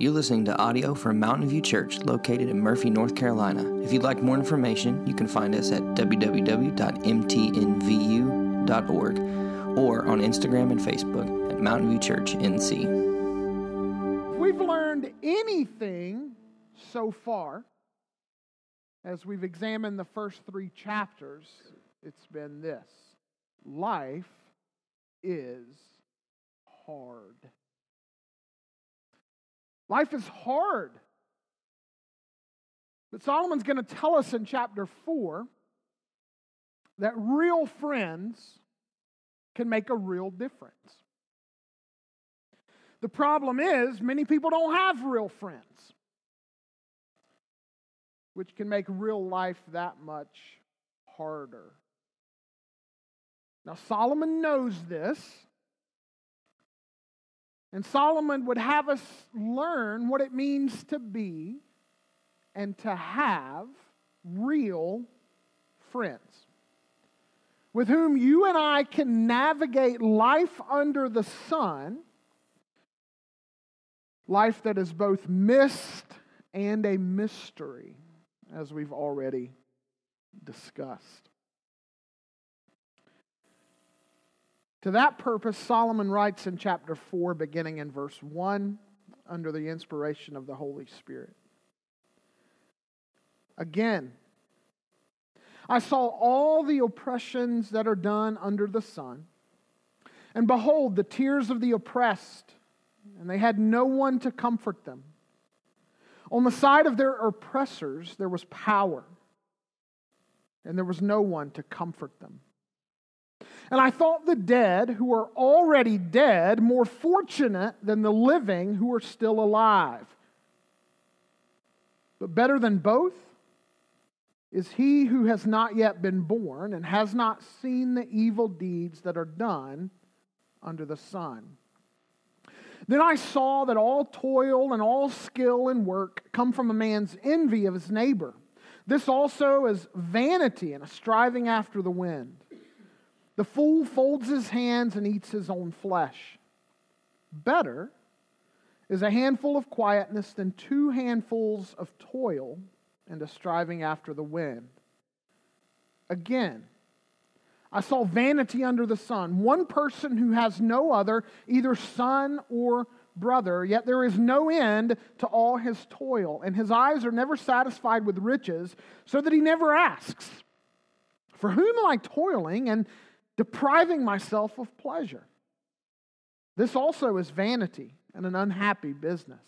You're listening to audio from Mountain View Church located in Murphy, North Carolina. If you'd like more information, you can find us at www.mtnvu.org or on Instagram and Facebook at Mountain View Church NC. If we've learned anything so far as we've examined the first three chapters, it's been this life is hard. Life is hard. But Solomon's going to tell us in chapter 4 that real friends can make a real difference. The problem is, many people don't have real friends, which can make real life that much harder. Now, Solomon knows this. And Solomon would have us learn what it means to be and to have real friends with whom you and I can navigate life under the sun, life that is both mist and a mystery, as we've already discussed. To that purpose, Solomon writes in chapter 4, beginning in verse 1, under the inspiration of the Holy Spirit. Again, I saw all the oppressions that are done under the sun, and behold, the tears of the oppressed, and they had no one to comfort them. On the side of their oppressors, there was power, and there was no one to comfort them. And I thought the dead, who are already dead, more fortunate than the living who are still alive. But better than both is he who has not yet been born and has not seen the evil deeds that are done under the sun. Then I saw that all toil and all skill and work come from a man's envy of his neighbor. This also is vanity and a striving after the wind. The fool folds his hands and eats his own flesh. Better is a handful of quietness than two handfuls of toil and a striving after the wind. Again, I saw vanity under the sun, one person who has no other, either son or brother, yet there is no end to all his toil, and his eyes are never satisfied with riches, so that he never asks, For whom am I toiling? And depriving myself of pleasure. This also is vanity and an unhappy business.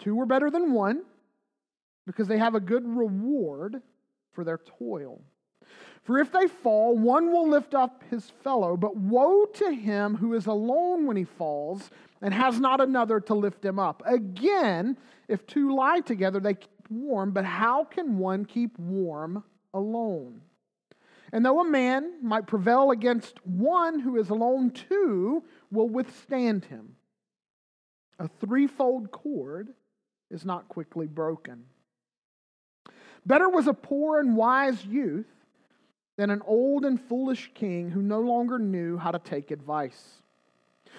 Two are better than one because they have a good reward for their toil. For if they fall, one will lift up his fellow, but woe to him who is alone when he falls and has not another to lift him up. Again, if two lie together, they keep warm, but how can one keep warm alone? And though a man might prevail against one who is alone, two will withstand him. A threefold cord is not quickly broken. Better was a poor and wise youth than an old and foolish king who no longer knew how to take advice.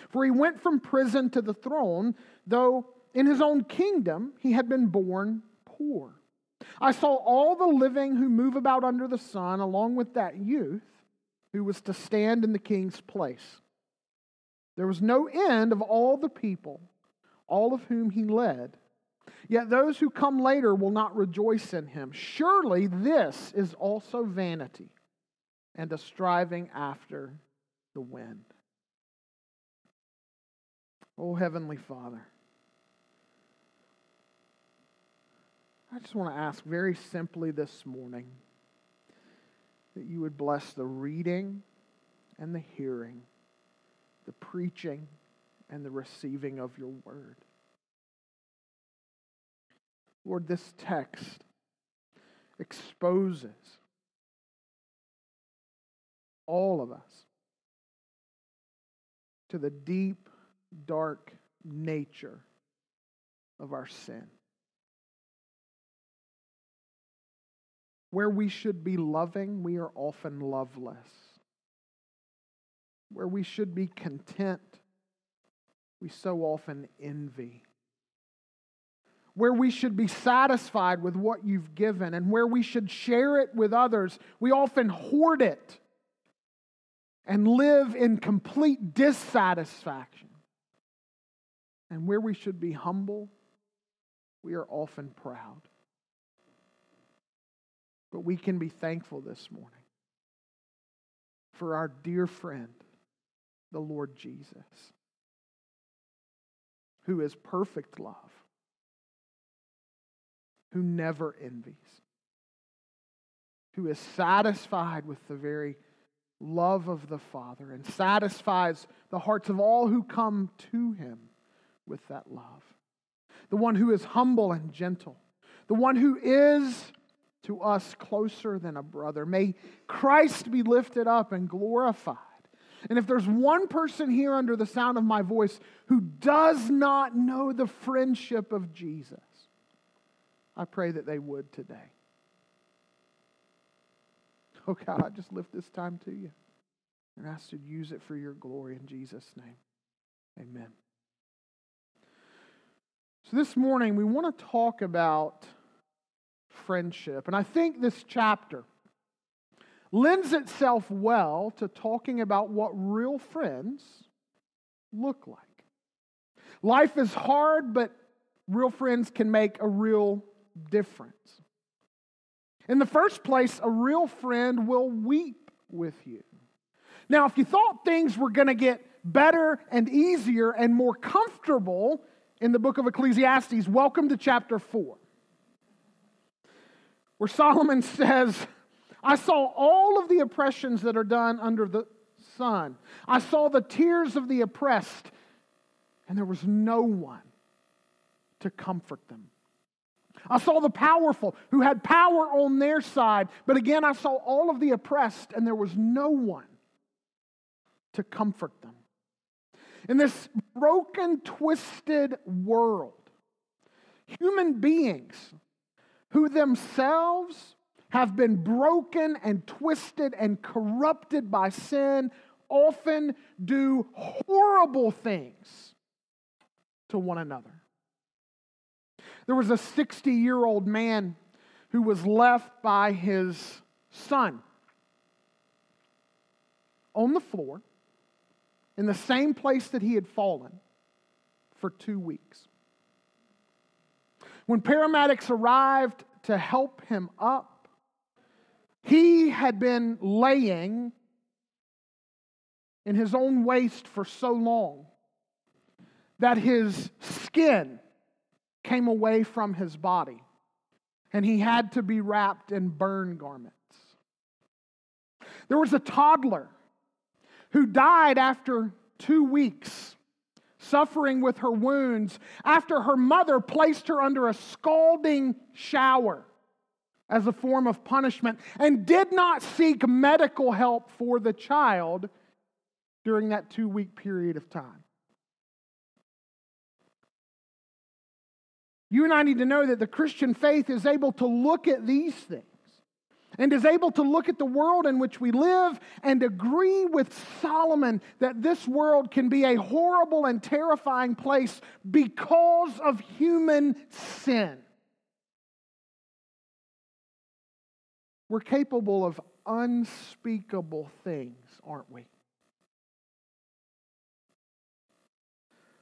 For he went from prison to the throne, though in his own kingdom he had been born poor. I saw all the living who move about under the sun, along with that youth who was to stand in the king's place. There was no end of all the people, all of whom he led. Yet those who come later will not rejoice in him. Surely this is also vanity and a striving after the wind. Oh, Heavenly Father. I just want to ask very simply this morning that you would bless the reading and the hearing, the preaching and the receiving of your word. Lord, this text exposes all of us to the deep, dark nature of our sin. Where we should be loving, we are often loveless. Where we should be content, we so often envy where we should be satisfied with what you've given and where we should share it with others, we often hoard it and live in complete dissatisfaction. And where we should be humble, we are often proud. But we can be thankful this morning for our dear friend, the Lord Jesus, who is perfect love, who never envies, who is satisfied with the very love of the Father and satisfies the hearts of all who come to him with that love. The one who is humble and gentle, the one who is to us closer than a brother. May Christ be lifted up and glorified. And if there's one person here under the sound of my voice who does not know the friendship of Jesus, I pray that they would today. Oh God, I just lift this time to you and ask you to use it for your glory in Jesus' name. Amen. So this morning we want to talk about friendship. And I think this chapter lends itself well to talking about what real friends look like. Life is hard, but real friends can make a real difference. In the first place, a real friend will weep with you. Now, if you thought things were going to get better and easier and more comfortable in the book of Ecclesiastes, welcome to chapter 4 where Solomon says, I saw all of the oppressions that are done under the sun. I saw the tears of the oppressed, and there was no one to comfort them. I saw the powerful who had power on their side, but again, I saw all of the oppressed, and there was no one to comfort them. In this broken, twisted world, human beings who themselves have been broken and twisted and corrupted by sin, often do horrible things to one another. There was a 60 year old man who was left by his son on the floor in the same place that he had fallen for two weeks. When paramedics arrived to help him up, he had been laying in his own waste for so long that his skin came away from his body and he had to be wrapped in burn garments. There was a toddler who died after two weeks suffering with her wounds after her mother placed her under a scalding shower as a form of punishment and did not seek medical help for the child during that two week period of time. You and I need to know that the Christian faith is able to look at these things and is able to look at the world in which we live and agree with Solomon that this world can be a horrible and terrifying place because of human sin. We're capable of unspeakable things, aren't we?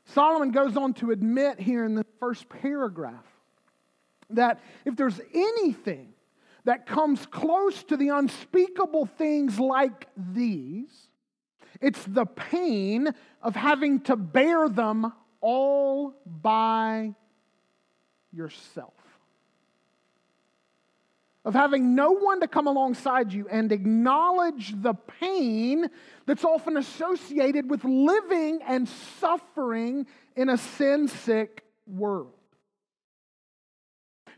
Solomon goes on to admit here in the first paragraph that if there's anything that comes close to the unspeakable things like these. It's the pain of having to bear them all by yourself. Of having no one to come alongside you and acknowledge the pain that's often associated with living and suffering in a sin sick world.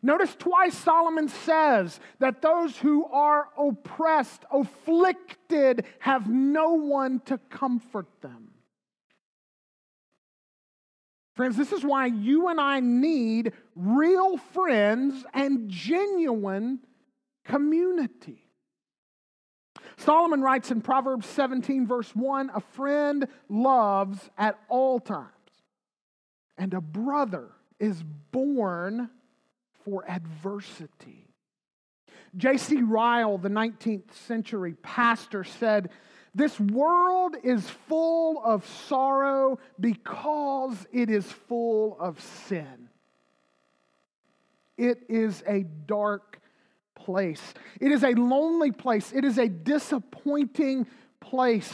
Notice twice Solomon says that those who are oppressed, afflicted, have no one to comfort them. Friends, this is why you and I need real friends and genuine community. Solomon writes in Proverbs 17, verse 1 A friend loves at all times, and a brother is born for adversity. J.C. Ryle, the 19th century pastor, said, This world is full of sorrow because it is full of sin. It is a dark place. It is a lonely place. It is a disappointing place.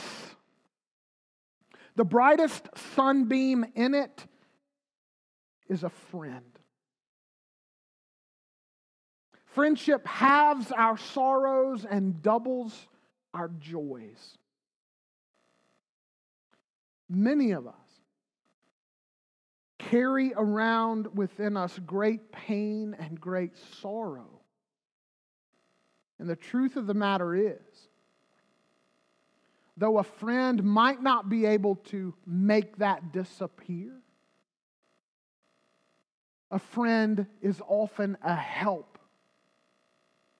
The brightest sunbeam in it is a friend. Friendship halves our sorrows and doubles our joys. Many of us carry around within us great pain and great sorrow. And the truth of the matter is, though a friend might not be able to make that disappear, a friend is often a help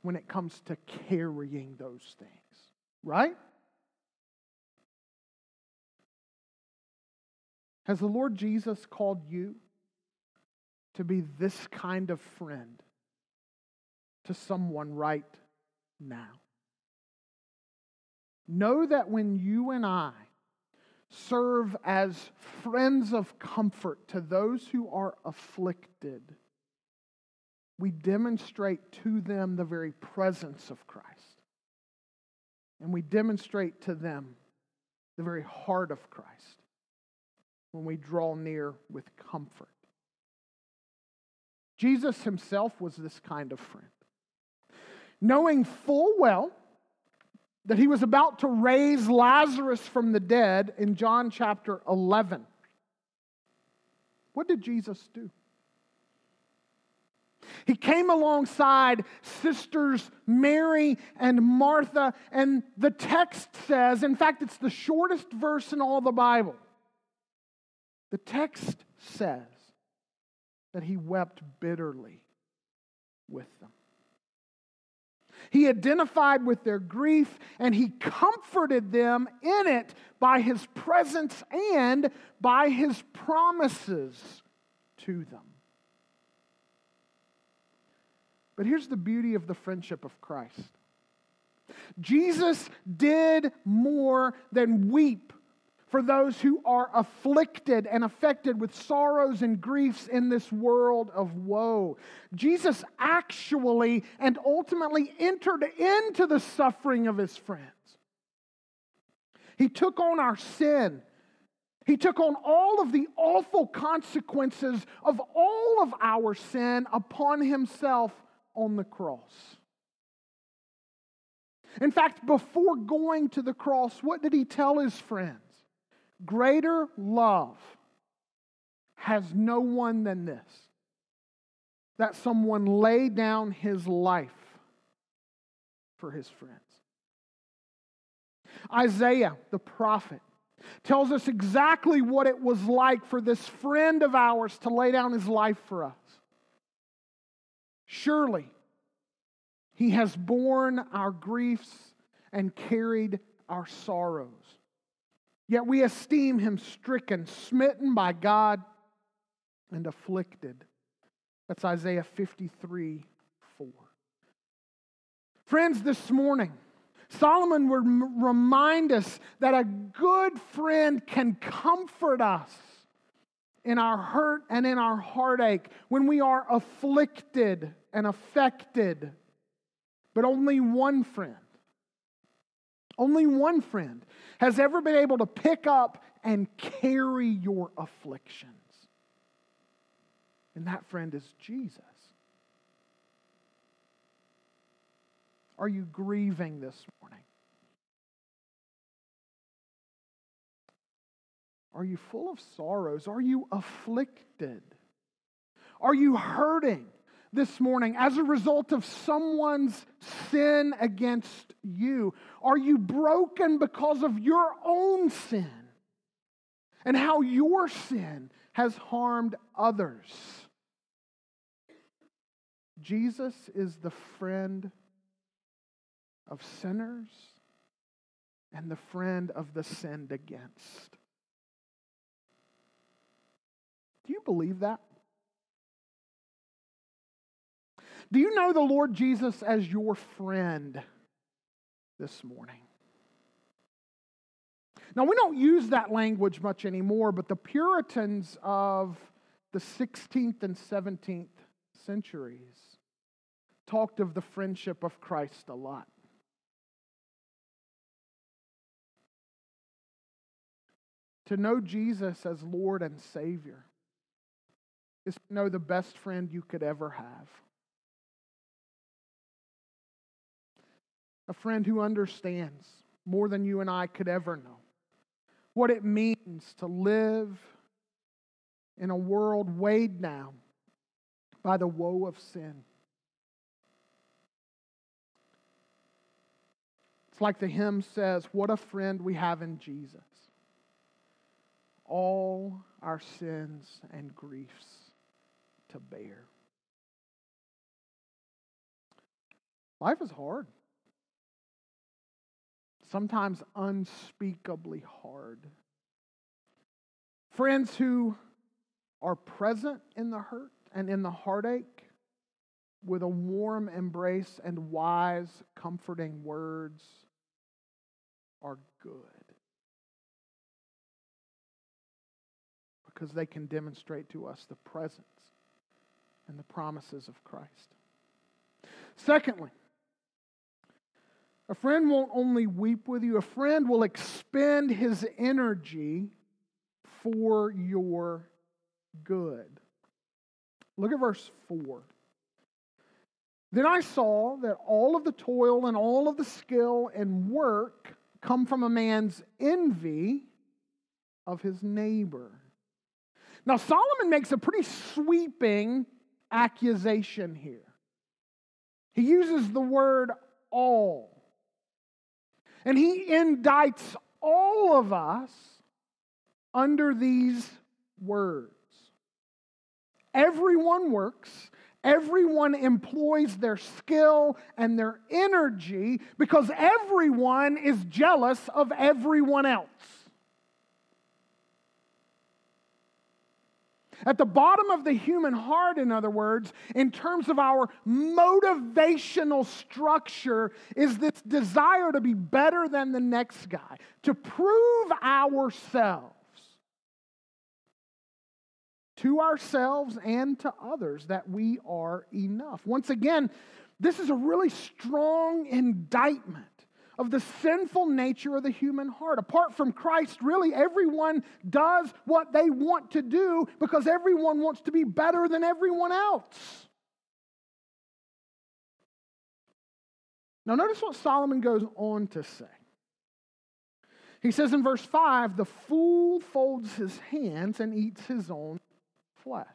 when it comes to carrying those things, right? Has the Lord Jesus called you to be this kind of friend to someone right now? Know that when you and I serve as friends of comfort to those who are afflicted, we demonstrate to them the very presence of Christ. And we demonstrate to them the very heart of Christ when we draw near with comfort. Jesus himself was this kind of friend. Knowing full well that he was about to raise Lazarus from the dead in John chapter 11, what did Jesus do? He came alongside sisters Mary and Martha, and the text says, in fact, it's the shortest verse in all the Bible. The text says that he wept bitterly with them. He identified with their grief and he comforted them in it by his presence and by his promises to them. But here's the beauty of the friendship of Christ Jesus did more than weep for those who are afflicted and affected with sorrows and griefs in this world of woe. Jesus actually and ultimately entered into the suffering of his friends. He took on our sin. He took on all of the awful consequences of all of our sin upon himself on the cross. In fact, before going to the cross, what did he tell his friends? Greater love has no one than this that someone lay down his life for his friends. Isaiah, the prophet, tells us exactly what it was like for this friend of ours to lay down his life for us. Surely he has borne our griefs and carried our sorrows. Yet we esteem him stricken, smitten by God, and afflicted. That's Isaiah 53 4. Friends, this morning, Solomon would remind us that a good friend can comfort us in our hurt and in our heartache when we are afflicted and affected. But only one friend only one friend has ever been able to pick up and carry your afflictions. And that friend is Jesus. Are you grieving this morning? Are you full of sorrows? Are you afflicted? Are you hurting? This morning as a result of someone's sin against you? Are you broken because of your own sin and how your sin has harmed others? Jesus is the friend of sinners and the friend of the sinned against. Do you believe that? Do you know the Lord Jesus as your friend this morning? Now, we don't use that language much anymore, but the Puritans of the 16th and 17th centuries talked of the friendship of Christ a lot. To know Jesus as Lord and Savior is to know the best friend you could ever have. A friend who understands more than you and I could ever know what it means to live in a world weighed down by the woe of sin. It's like the hymn says, What a friend we have in Jesus. All our sins and griefs to bear. Life is hard sometimes unspeakably hard. Friends who are present in the hurt and in the heartache with a warm embrace and wise, comforting words are good. Because they can demonstrate to us the presence and the promises of Christ. Secondly, a friend won't only weep with you, a friend will expend his energy for your good. Look at verse 4. Then I saw that all of the toil and all of the skill and work come from a man's envy of his neighbor. Now, Solomon makes a pretty sweeping accusation here. He uses the word all. And he indicts all of us under these words. Everyone works, everyone employs their skill and their energy because everyone is jealous of everyone else. At the bottom of the human heart, in other words, in terms of our motivational structure, is this desire to be better than the next guy, to prove ourselves to ourselves and to others that we are enough. Once again, this is a really strong indictment of the sinful nature of the human heart. Apart from Christ, really, everyone does what they want to do because everyone wants to be better than everyone else. Now, notice what Solomon goes on to say. He says in verse 5 the fool folds his hands and eats his own flesh.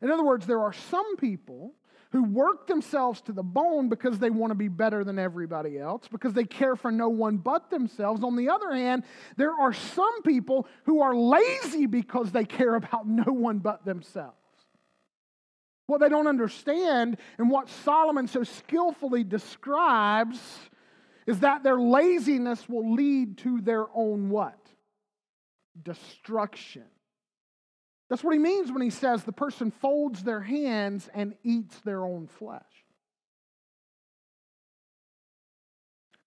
In other words, there are some people who work themselves to the bone because they want to be better than everybody else, because they care for no one but themselves. On the other hand, there are some people who are lazy because they care about no one but themselves. What they don't understand and what Solomon so skillfully describes is that their laziness will lead to their own what? Destruction. That's what he means when he says the person folds their hands and eats their own flesh.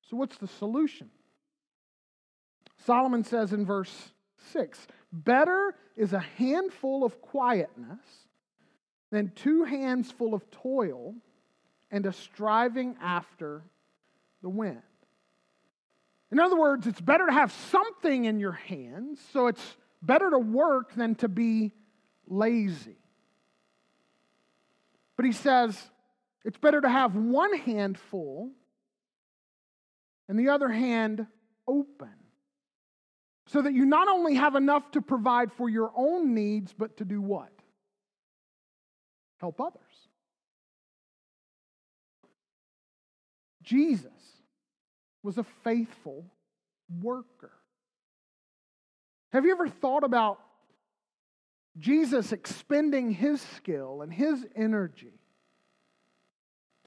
So, what's the solution? Solomon says in verse 6 Better is a handful of quietness than two hands full of toil and a striving after the wind. In other words, it's better to have something in your hands, so it's better to work than to be lazy. But he says it's better to have one hand full and the other hand open. So that you not only have enough to provide for your own needs, but to do what? Help others. Jesus was a faithful worker. Have you ever thought about Jesus expending his skill and his energy?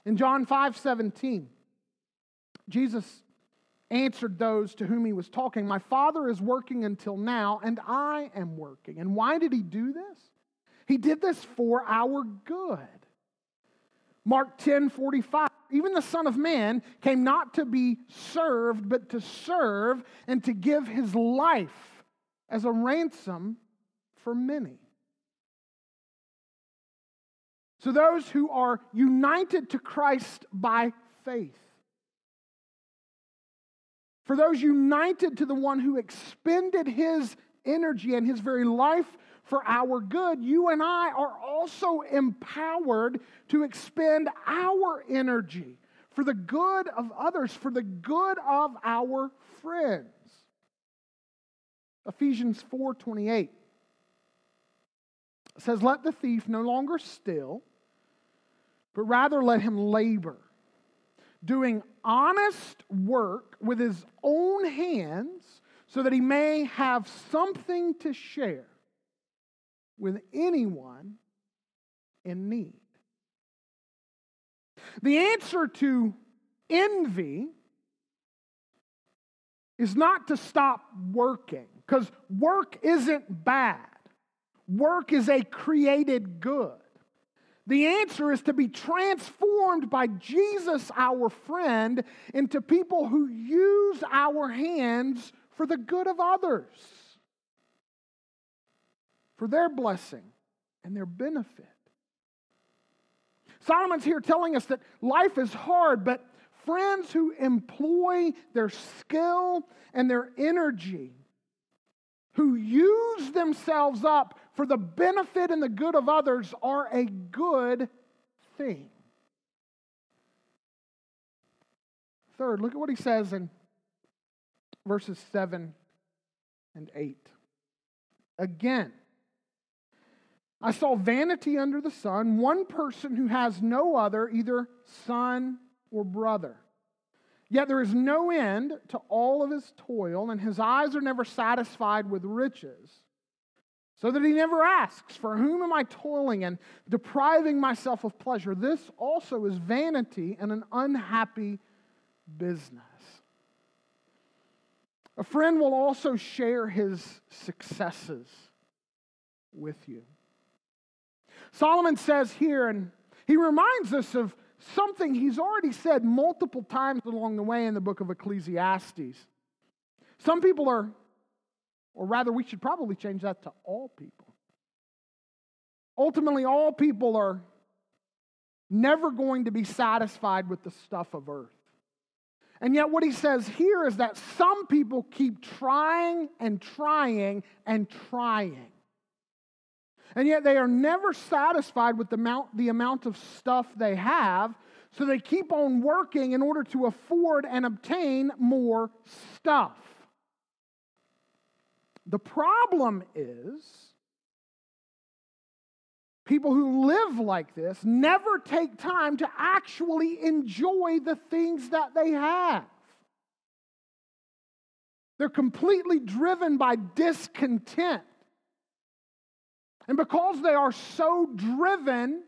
In John 5 17, Jesus answered those to whom he was talking, My Father is working until now, and I am working. And why did he do this? He did this for our good. Mark 10 45. Even the Son of Man came not to be served, but to serve and to give his life as a ransom for many. So, those who are united to Christ by faith, for those united to the one who expended his energy and his very life for our good, you and I are also empowered to expend our energy for the good of others, for the good of our friends. Ephesians 4:28 says let the thief no longer steal but rather let him labor doing honest work with his own hands so that he may have something to share with anyone in need. The answer to envy is not to stop working, because work isn't bad. Work is a created good. The answer is to be transformed by Jesus, our friend, into people who use our hands for the good of others, for their blessing and their benefit. Solomon's here telling us that life is hard, but friends who employ their skill and their energy, who use themselves up for the benefit and the good of others, are a good thing. Third, look at what he says in verses 7 and 8. Again, I saw vanity under the sun, one person who has no other, either son or brother. Yet there is no end to all of his toil, and his eyes are never satisfied with riches. So that he never asks, For whom am I toiling and depriving myself of pleasure? This also is vanity and an unhappy business. A friend will also share his successes with you. Solomon says here, and he reminds us of something he's already said multiple times along the way in the book of Ecclesiastes. Some people are, or rather, we should probably change that to all people. Ultimately, all people are never going to be satisfied with the stuff of earth. And yet, what he says here is that some people keep trying and trying and trying. And yet, they are never satisfied with the amount, the amount of stuff they have, so they keep on working in order to afford and obtain more stuff. The problem is, people who live like this never take time to actually enjoy the things that they have. They're completely driven by discontent. And because they are so driven,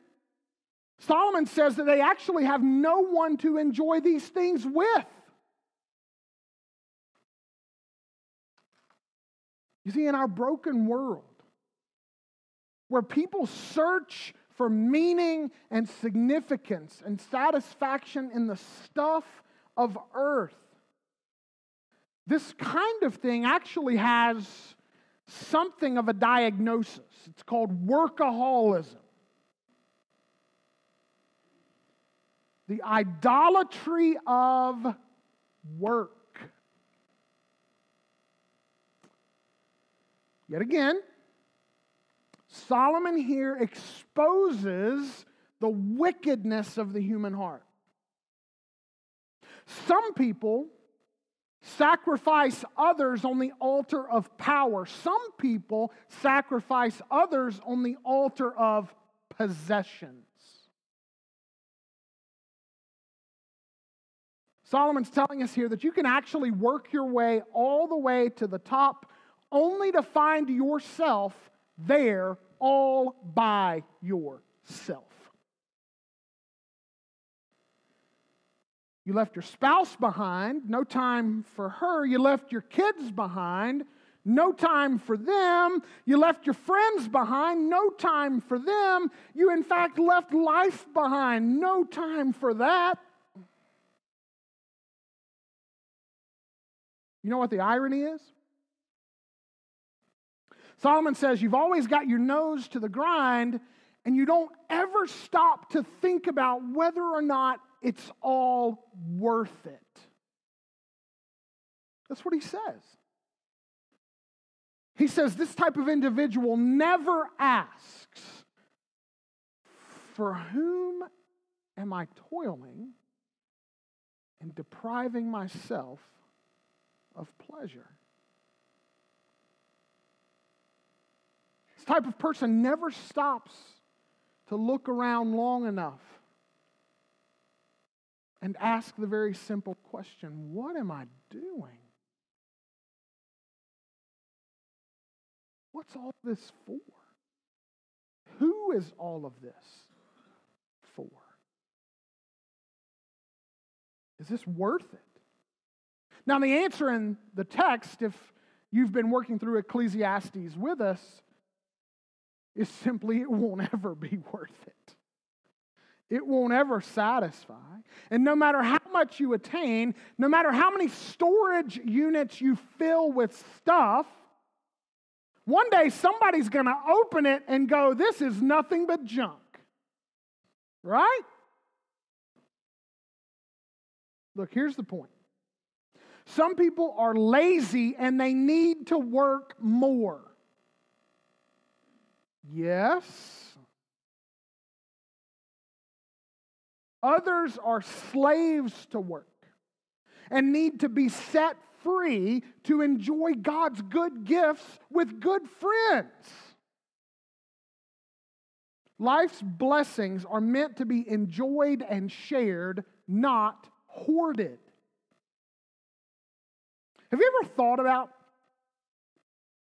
Solomon says that they actually have no one to enjoy these things with. You see, in our broken world, where people search for meaning and significance and satisfaction in the stuff of earth, this kind of thing actually has something of a diagnosis. It's called workaholism. The idolatry of work. Yet again, Solomon here exposes the wickedness of the human heart. Some people sacrifice others on the altar of power. Some people sacrifice others on the altar of possessions. Solomon's telling us here that you can actually work your way all the way to the top only to find yourself there all by yourself. You left your spouse behind, no time for her. You left your kids behind, no time for them. You left your friends behind, no time for them. You, in fact, left life behind, no time for that. You know what the irony is? Solomon says, You've always got your nose to the grind, and you don't ever stop to think about whether or not it's all worth it. That's what he says. He says this type of individual never asks, For whom am I toiling and depriving myself of pleasure? This type of person never stops to look around long enough and ask the very simple question What am I doing? What's all this for? Who is all of this for? Is this worth it? Now, the answer in the text, if you've been working through Ecclesiastes with us, is simply it won't ever be worth it. It won't ever satisfy. And no matter how much you attain, no matter how many storage units you fill with stuff, one day somebody's going to open it and go, This is nothing but junk. Right? Look, here's the point. Some people are lazy and they need to work more. Yes. Others are slaves to work and need to be set free to enjoy God's good gifts with good friends. Life's blessings are meant to be enjoyed and shared, not hoarded. Have you ever thought about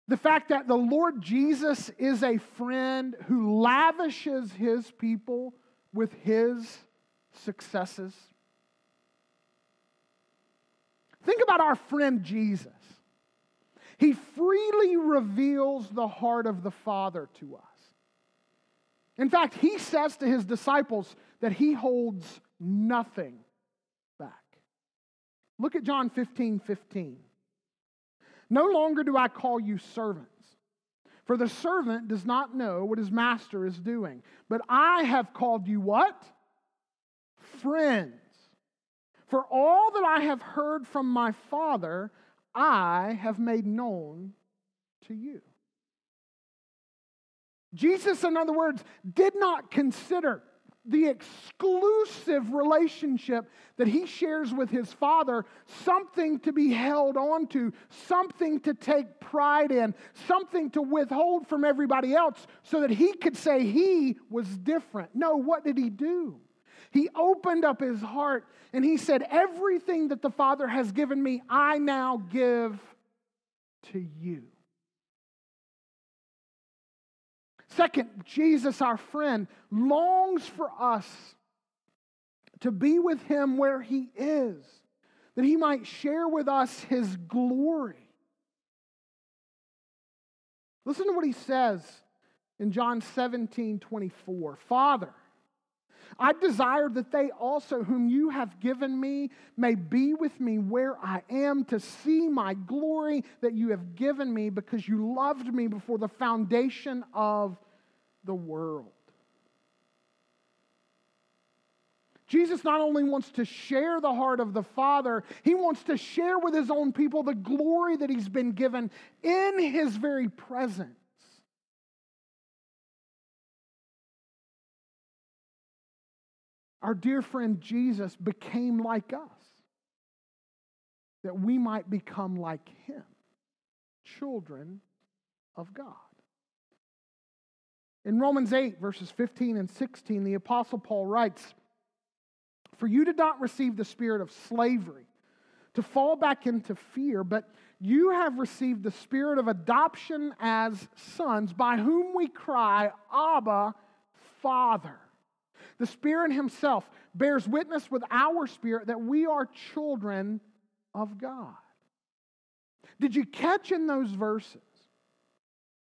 the fact that the Lord Jesus is a friend who lavishes his people with his successes? Think about our friend Jesus. He freely reveals the heart of the Father to us. In fact, he says to his disciples that he holds nothing back. Look at John 15 15. No longer do I call you servants, for the servant does not know what his master is doing. But I have called you what? Friends. For all that I have heard from my Father, I have made known to you. Jesus, in other words, did not consider the exclusive relationship that he shares with his father something to be held on to, something to take pride in, something to withhold from everybody else so that he could say he was different. No, what did he do? He opened up his heart and he said, Everything that the Father has given me, I now give to you. Second, Jesus, our friend, longs for us to be with him where he is, that he might share with us his glory. Listen to what he says in John 17 24. Father, I desire that they also, whom you have given me, may be with me where I am to see my glory that you have given me because you loved me before the foundation of the world. Jesus not only wants to share the heart of the Father, he wants to share with his own people the glory that he's been given in his very presence. Our dear friend Jesus became like us, that we might become like him, children of God. In Romans 8, verses 15 and 16, the Apostle Paul writes, For you did not receive the spirit of slavery to fall back into fear, but you have received the spirit of adoption as sons, by whom we cry, Abba, Father. The Spirit Himself bears witness with our spirit that we are children of God. Did you catch in those verses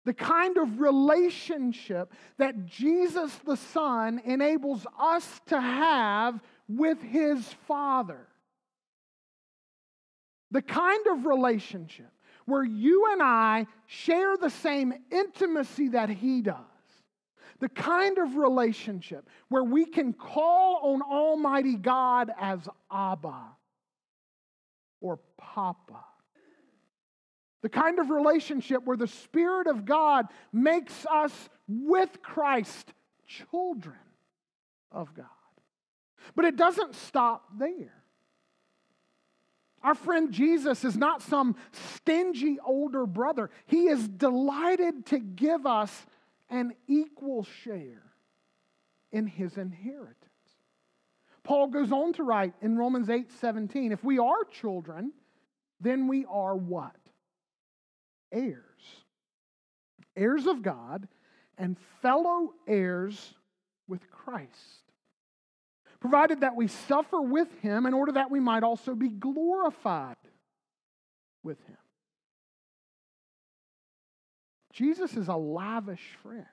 the kind of relationship that Jesus the Son enables us to have with his Father? The kind of relationship where you and I share the same intimacy that he does. The kind of relationship where we can call on Almighty God as Abba or Papa. The kind of relationship where the Spirit of God makes us with Christ children of God. But it doesn't stop there. Our friend Jesus is not some stingy older brother. He is delighted to give us an equal share in his inheritance. Paul goes on to write in Romans 8 17, if we are children, then we are what? Heirs. Heirs of God and fellow heirs with Christ provided that we suffer with him in order that we might also be glorified with him. Jesus is a lavish friend.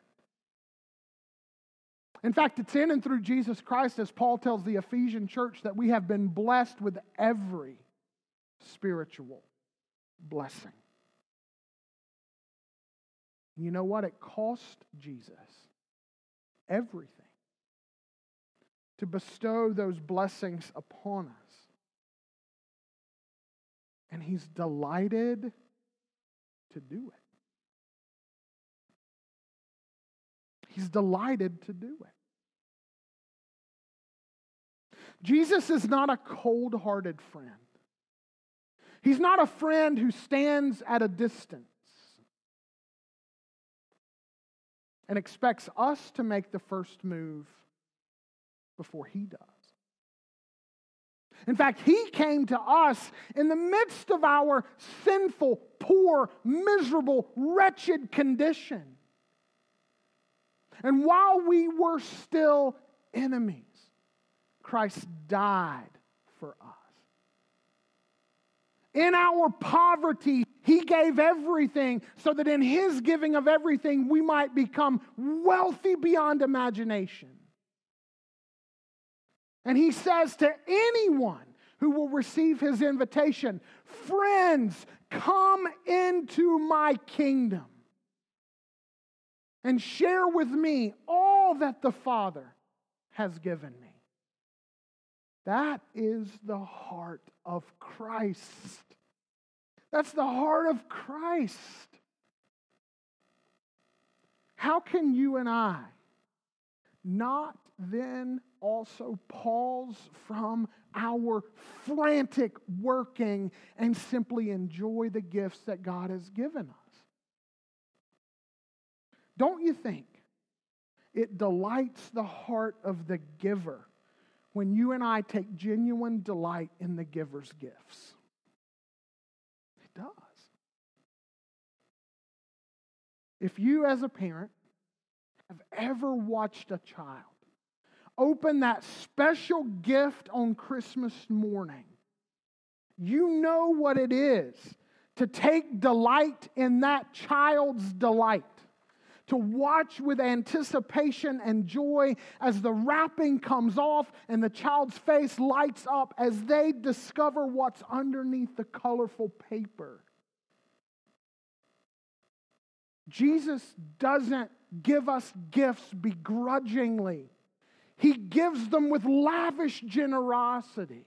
In fact, it's in and through Jesus Christ, as Paul tells the Ephesian church, that we have been blessed with every spiritual blessing. You know what? It cost Jesus everything to bestow those blessings upon us. And he's delighted to do it. He's delighted to do it. Jesus is not a cold hearted friend. He's not a friend who stands at a distance and expects us to make the first move before he does. In fact, he came to us in the midst of our sinful, poor, miserable, wretched condition. And while we were still enemies, Christ died for us. In our poverty, he gave everything so that in his giving of everything, we might become wealthy beyond imagination. And he says to anyone who will receive his invitation, Friends, come into my kingdom and share with me all that the Father has given me. That is the heart of Christ. That's the heart of Christ. How can you and I not then also pause from our frantic working and simply enjoy the gifts that God has given us. Don't you think it delights the heart of the giver when you and I take genuine delight in the giver's gifts? It does. If you, as a parent, have ever watched a child open that special gift on Christmas morning, you know what it is to take delight in that child's delight. To watch with anticipation and joy as the wrapping comes off and the child's face lights up as they discover what's underneath the colorful paper. Jesus doesn't give us gifts begrudgingly. He gives them with lavish generosity.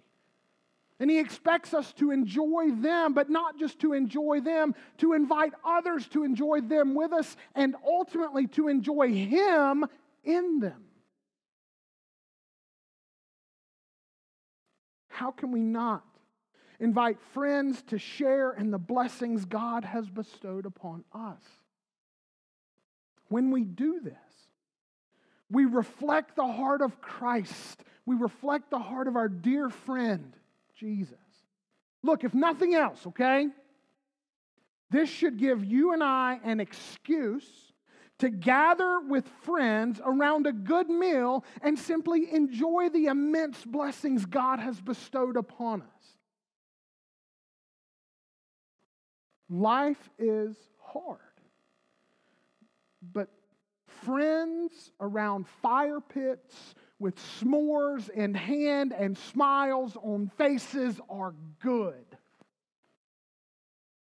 And He expects us to enjoy them, but not just to enjoy them, to invite others to enjoy them with us, and ultimately to enjoy Him in them. How can we not invite friends to share in the blessings God has bestowed upon us? When we do this, we reflect the heart of Christ. We reflect the heart of our dear friend, Jesus. Look, if nothing else, okay, this should give you and I an excuse to gather with friends around a good meal and simply enjoy the immense blessings God has bestowed upon us. Life is hard. But friends around fire pits with s'mores in hand and smiles on faces are good.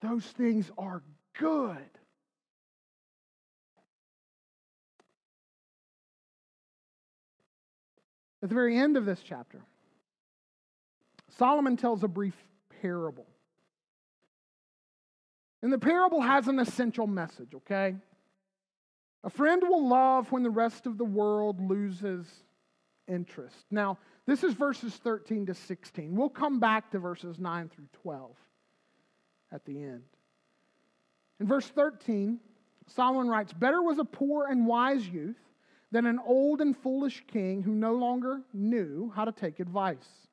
Those things are good. At the very end of this chapter, Solomon tells a brief parable. And the parable has an essential message, okay? A friend will love when the rest of the world loses interest. Now, this is verses 13 to 16. We'll come back to verses 9 through 12 at the end. In verse 13, Solomon writes Better was a poor and wise youth than an old and foolish king who no longer knew how to take advice.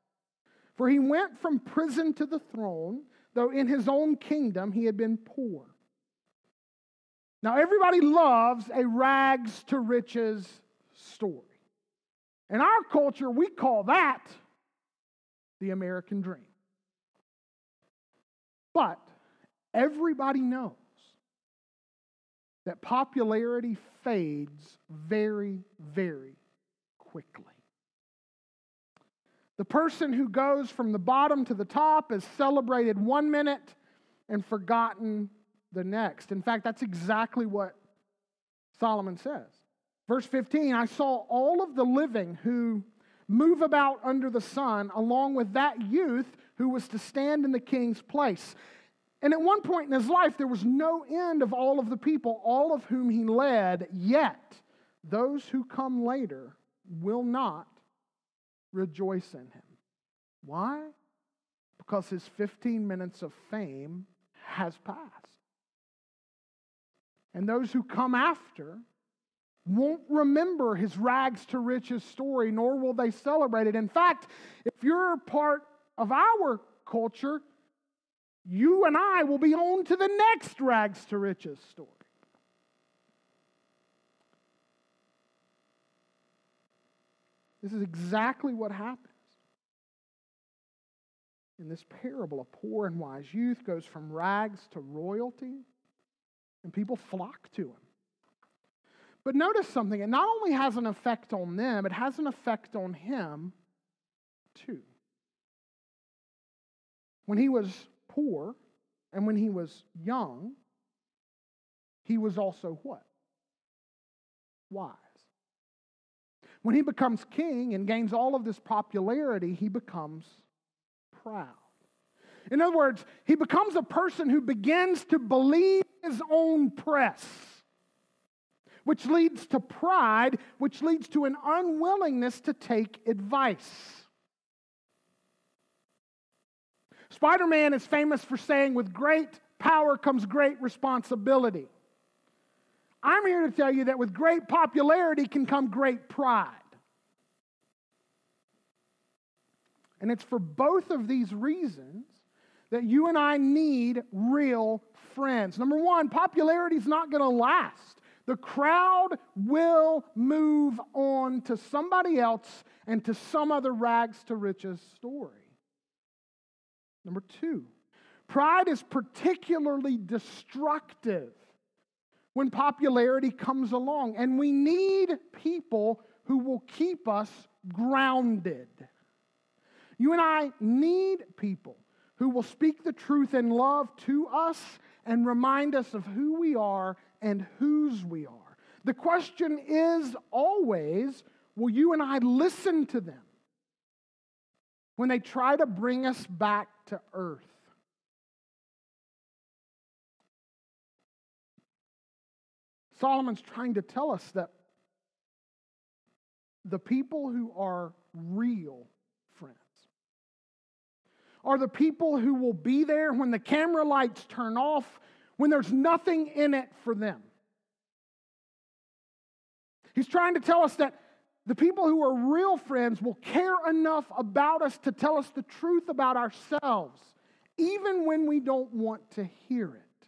For he went from prison to the throne, though in his own kingdom he had been poor. Now, everybody loves a rags to riches story. In our culture, we call that the American dream. But everybody knows that popularity fades very, very quickly. The person who goes from the bottom to the top is celebrated one minute and forgotten the next. In fact, that's exactly what Solomon says. Verse 15 I saw all of the living who move about under the sun, along with that youth who was to stand in the king's place. And at one point in his life, there was no end of all of the people, all of whom he led, yet those who come later will not rejoice in him. Why? Because his 15 minutes of fame has passed. And those who come after won't remember his rags to riches story, nor will they celebrate it. In fact, if you're part of our culture, you and I will be on to the next rags to riches story. This is exactly what happens. In this parable, a poor and wise youth goes from rags to royalty, and people flock to him. But notice something, it not only has an effect on them, it has an effect on him too. When he was poor and when he was young, he was also what? Wise. When he becomes king and gains all of this popularity, he becomes proud. In other words, he becomes a person who begins to believe his own press, which leads to pride, which leads to an unwillingness to take advice. Spider Man is famous for saying, with great power comes great responsibility. I'm here to tell you that with great popularity can come great pride. And it's for both of these reasons that you and I need real friends. Number one, popularity is not going to last. The crowd will move on to somebody else and to some other rags to riches story. Number two, pride is particularly destructive when popularity comes along, and we need people who will keep us grounded. You and I need people who will speak the truth in love to us and remind us of who we are and whose we are. The question is always will you and I listen to them? when they try to bring us back to earth. Solomon's trying to tell us that the people who are real friends are the people who will be there when the camera lights turn off, when there's nothing in it for them. He's trying to tell us that the people who are real friends will care enough about us to tell us the truth about ourselves, even when we don't want to hear it.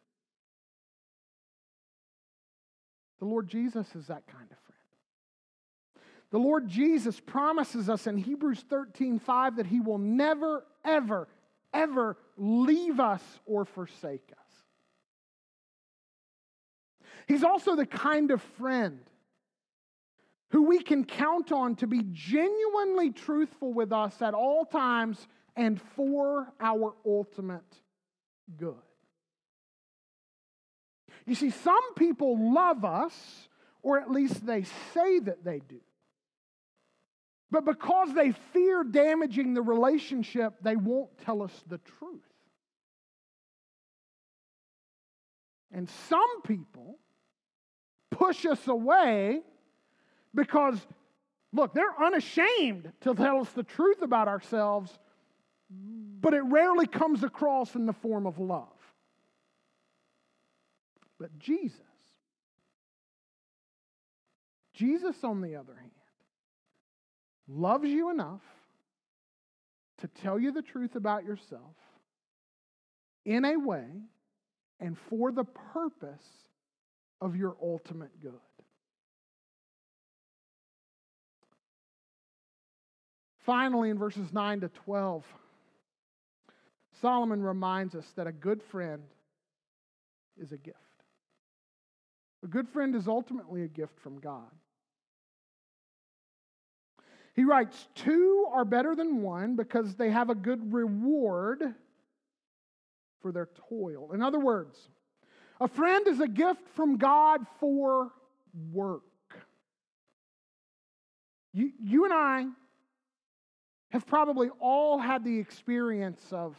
The Lord Jesus is that kind of friend. The Lord Jesus promises us in Hebrews 13 5 that He will never, ever, ever leave us or forsake us. He's also the kind of friend who we can count on to be genuinely truthful with us at all times and for our ultimate good. You see, some people love us, or at least they say that they do. But because they fear damaging the relationship, they won't tell us the truth. And some people push us away because, look, they're unashamed to tell us the truth about ourselves, but it rarely comes across in the form of love. But Jesus, Jesus, on the other hand, loves you enough to tell you the truth about yourself in a way and for the purpose of your ultimate good. Finally, in verses 9 to 12, Solomon reminds us that a good friend is a gift. A good friend is ultimately a gift from God. He writes, Two are better than one because they have a good reward for their toil. In other words, a friend is a gift from God for work. You, you and I have probably all had the experience of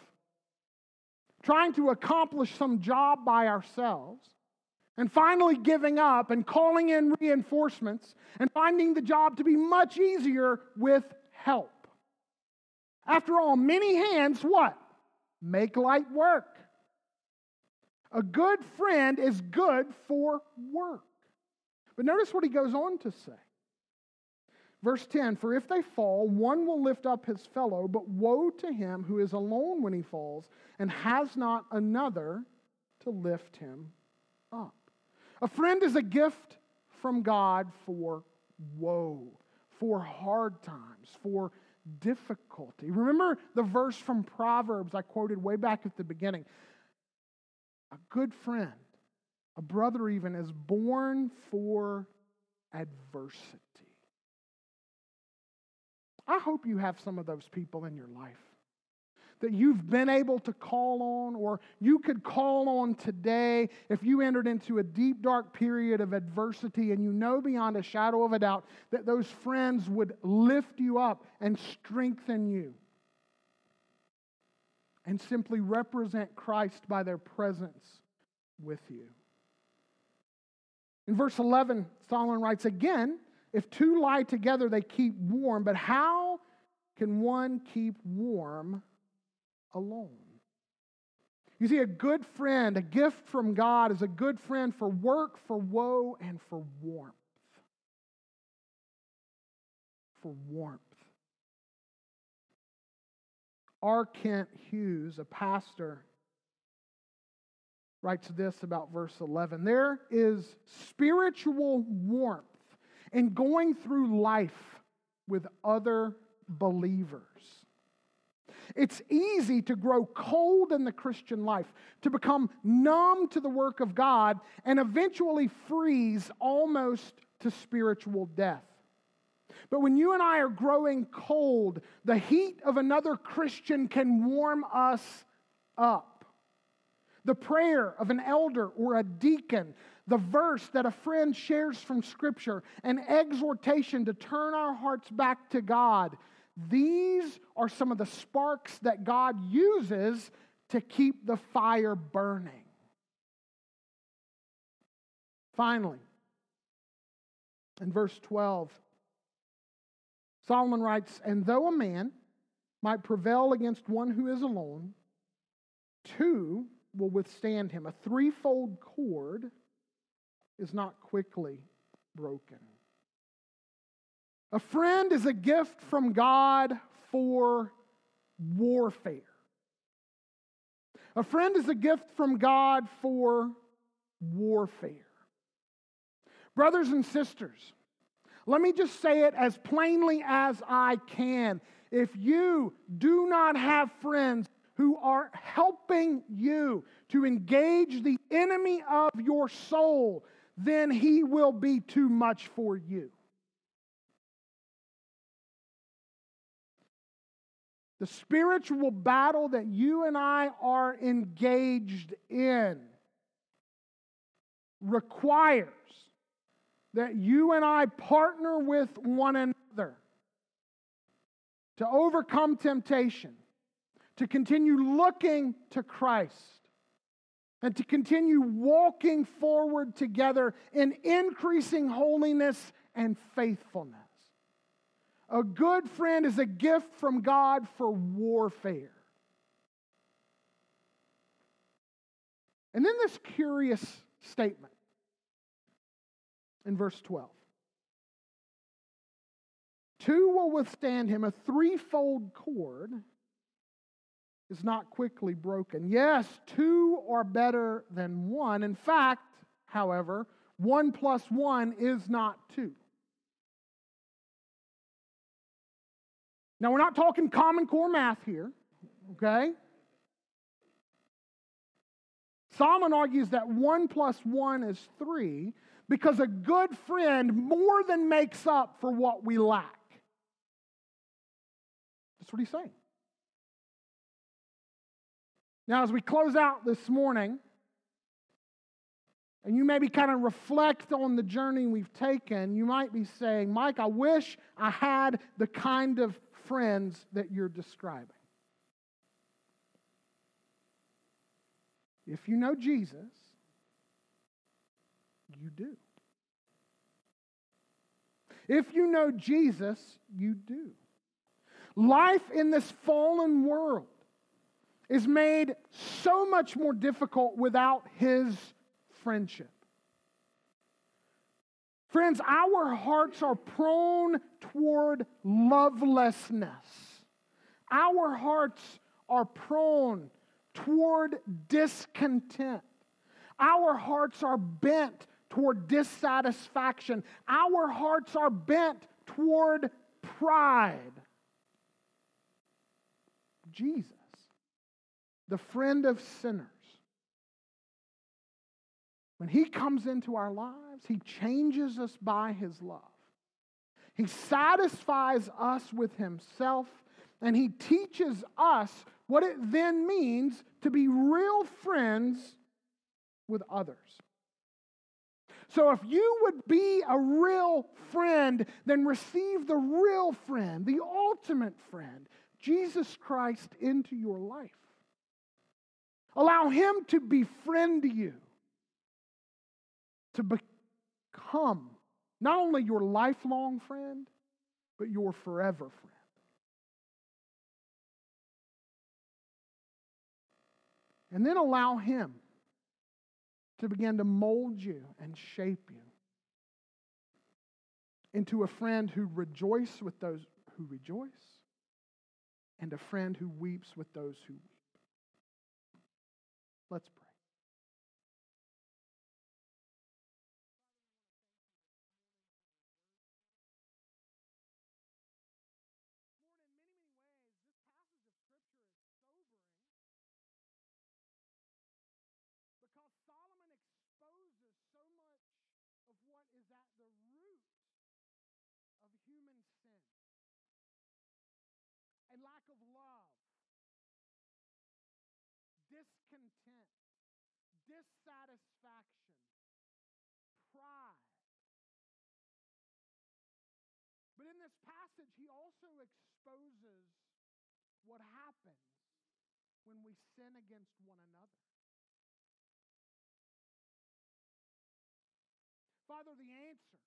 trying to accomplish some job by ourselves and finally giving up and calling in reinforcements and finding the job to be much easier with help. After all, many hands, what? Make light work. A good friend is good for work. But notice what he goes on to say. Verse 10 For if they fall, one will lift up his fellow, but woe to him who is alone when he falls and has not another to lift him up. A friend is a gift from God for woe, for hard times, for difficulty. Remember the verse from Proverbs I quoted way back at the beginning. A good friend, a brother even, is born for adversity. I hope you have some of those people in your life that you've been able to call on, or you could call on today if you entered into a deep, dark period of adversity and you know beyond a shadow of a doubt that those friends would lift you up and strengthen you and simply represent Christ by their presence with you. In verse 11, Solomon writes again, if two lie together, they keep warm, but how can one keep warm alone? You see, a good friend, a gift from God, is a good friend for work, for woe, and for warmth. For warmth. R. Kent Hughes, a pastor, writes this about verse 11 There is spiritual warmth in going through life with other believers. It's easy to grow cold in the Christian life, to become numb to the work of God, and eventually freeze almost to spiritual death. But when you and I are growing cold, the heat of another Christian can warm us up. The prayer of an elder or a deacon the verse that a friend shares from Scripture, an exhortation to turn our hearts back to God. These are some of the sparks that God uses to keep the fire burning. Finally, in verse 12, Solomon writes, And though a man might prevail against one who is alone, two will withstand him. A threefold cord is not quickly broken. A friend is a gift from God for warfare. A friend is a gift from God for warfare. Brothers and sisters, let me just say it as plainly as I can. If you do not have friends who are helping you to engage the enemy of your soul, then he will be too much for you. The spiritual battle that you and I are engaged in requires that you and I partner with one another to overcome temptation, to continue looking to Christ, and to continue walking forward together in increasing holiness and faithfulness. A good friend is a gift from God for warfare. And then this curious statement in verse 12. Two will withstand him. A threefold cord is not quickly broken. Yes, two are better than one. In fact, however, one plus one is not two. Now, we're not talking common core math here, okay? Solomon argues that one plus one is three because a good friend more than makes up for what we lack. That's what he's saying. Now, as we close out this morning, and you maybe kind of reflect on the journey we've taken, you might be saying, Mike, I wish I had the kind of friends that you're describing. If you know Jesus, you do. If you know Jesus, you do. Life in this fallen world is made so much more difficult without his friendship. Friends, our hearts are prone toward lovelessness. Our hearts are prone toward discontent. Our hearts are bent toward dissatisfaction. Our hearts are bent toward pride. Jesus the friend of sinners. When he comes into our lives, he changes us by his love. He satisfies us with himself, and he teaches us what it then means to be real friends with others. So, if you would be a real friend, then receive the real friend, the ultimate friend, Jesus Christ, into your life. Allow Him to befriend you, to become not only your lifelong friend, but your forever friend. And then allow Him to begin to mold you and shape you into a friend who rejoices with those who rejoice and a friend who weeps with those who weep. Let's pray. discontent, dissatisfaction, pride. But in this passage, he also exposes what happens when we sin against one another. Father, the answer,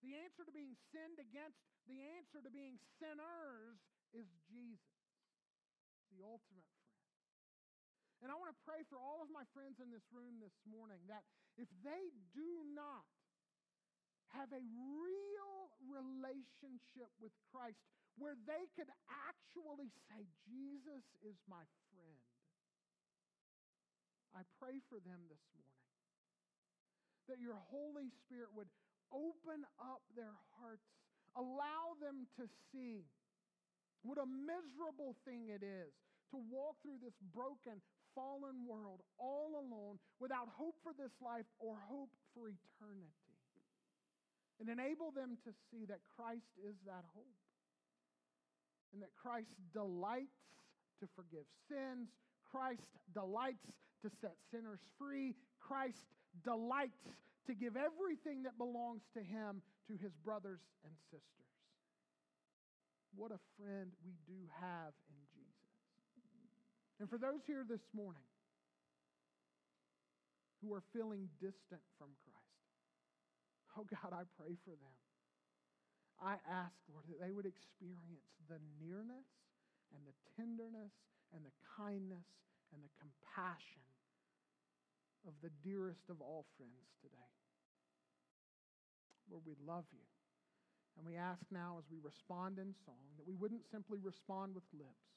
the answer to being sinned against, the answer to being sinners is Jesus, the ultimate friend. and I want to pray for all of my friends in this room this morning that if they do not have a real relationship with Christ where they could actually say, Jesus is my friend, I pray for them this morning that your Holy Spirit would open up their hearts, allow them to see what a miserable thing it is to walk through this broken, fallen world all alone, without hope for this life or hope for eternity. And enable them to see that Christ is that hope. And that Christ delights to forgive sins. Christ delights to set sinners free. Christ delights to give everything that belongs to him to his brothers and sisters. What a friend we do have in Jesus. And for those here this morning who are feeling distant from Christ, oh God, I pray for them. I ask, Lord, that they would experience the nearness and the tenderness and the kindness and the compassion of the dearest of all friends today. Lord, we love you. And we ask now as we respond in song that we wouldn't simply respond with lips,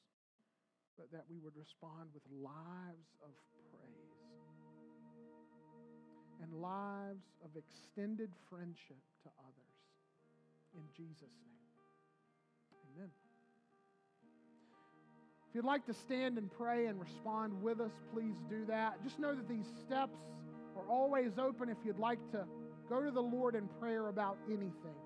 but that we would respond with lives of praise and lives of extended friendship to others. In Jesus' name, amen. If you'd like to stand and pray and respond with us, please do that. Just know that these steps are always open if you'd like to go to the Lord in prayer about anything.